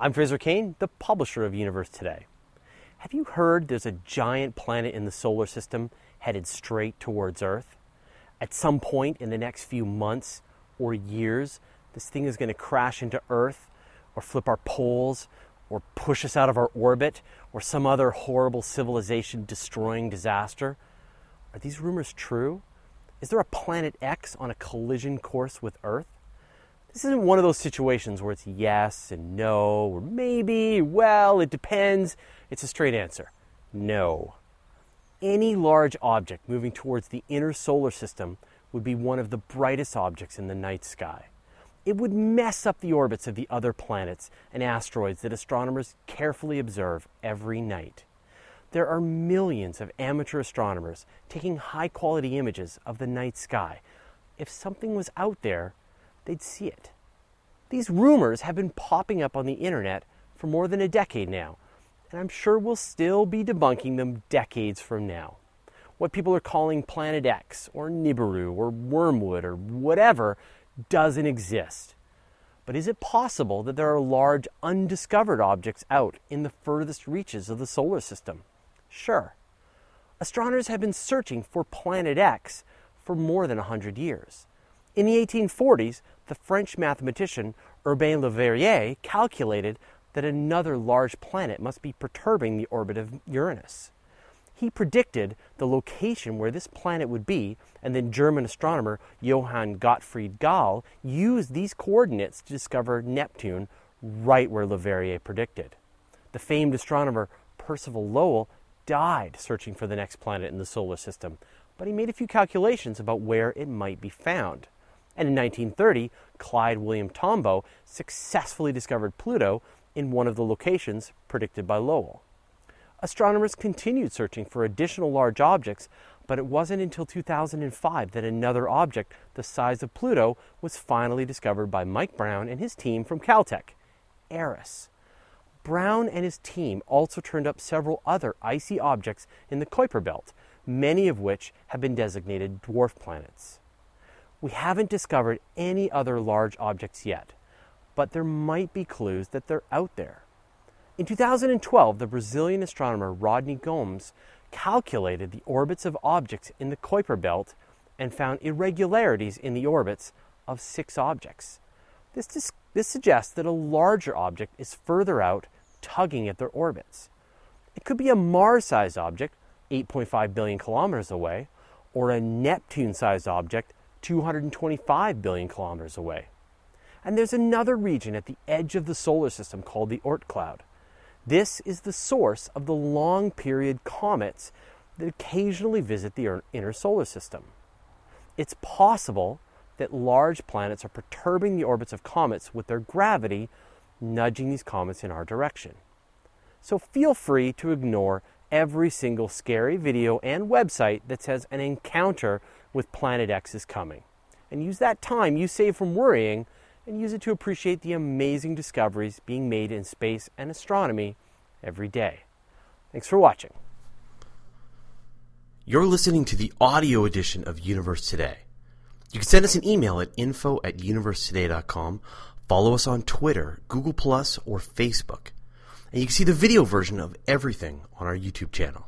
I'm Fraser Cain, the publisher of Universe Today. Have you heard there's a giant planet in the solar system headed straight towards Earth? At some point in the next few months or years, this thing is going to crash into Earth or flip our poles or push us out of our orbit or some other horrible civilization destroying disaster. Are these rumors true? Is there a planet X on a collision course with Earth? This isn't one of those situations where it's yes and no, or maybe, well, it depends. It's a straight answer no. Any large object moving towards the inner solar system would be one of the brightest objects in the night sky. It would mess up the orbits of the other planets and asteroids that astronomers carefully observe every night. There are millions of amateur astronomers taking high quality images of the night sky. If something was out there, they'd see it. These rumors have been popping up on the internet for more than a decade now, and I'm sure we'll still be debunking them decades from now. What people are calling Planet X, or Nibiru, or Wormwood, or whatever doesn't exist. But is it possible that there are large undiscovered objects out in the furthest reaches of the solar system? Sure. Astronomers have been searching for Planet X for more than 100 years. In the 1840s, the French mathematician Urbain Le Verrier calculated that another large planet must be perturbing the orbit of Uranus. He predicted the location where this planet would be, and then German astronomer Johann Gottfried Galle used these coordinates to discover Neptune right where Le Verrier predicted. The famed astronomer Percival Lowell died searching for the next planet in the solar system, but he made a few calculations about where it might be found. And in 1930, Clyde William Tombaugh successfully discovered Pluto in one of the locations predicted by Lowell astronomers continued searching for additional large objects, but it wasn't until 2005 that another object the size of Pluto was finally discovered by Mike Brown and his team from Caltech, Eris. Brown and his team also turned up several other icy objects in the Kuiper Belt, many of which have been designated dwarf planets. We haven't discovered any other large objects yet, but there might be clues that they're out there. In 2012, the Brazilian astronomer Rodney Gomes calculated the orbits of objects in the Kuiper belt and found irregularities in the orbits of six objects. This, dis- this suggests that a larger object is further out, tugging at their orbits. It could be a Mars sized object, 8.5 billion kilometers away, or a Neptune sized object, 225 billion kilometers away. And there's another region at the edge of the solar system called the Oort cloud. This is the source of the long period comets that occasionally visit the inner solar system. It's possible that large planets are perturbing the orbits of comets with their gravity, nudging these comets in our direction. So feel free to ignore every single scary video and website that says an encounter with Planet X is coming. And use that time you save from worrying and use it to appreciate the amazing discoveries being made in space and astronomy every day. Thanks for watching. You're listening to the audio edition of Universe Today. You can send us an email at info at universetoday.com, follow us on Twitter, Google Plus, or Facebook. And you can see the video version of everything on our YouTube channel.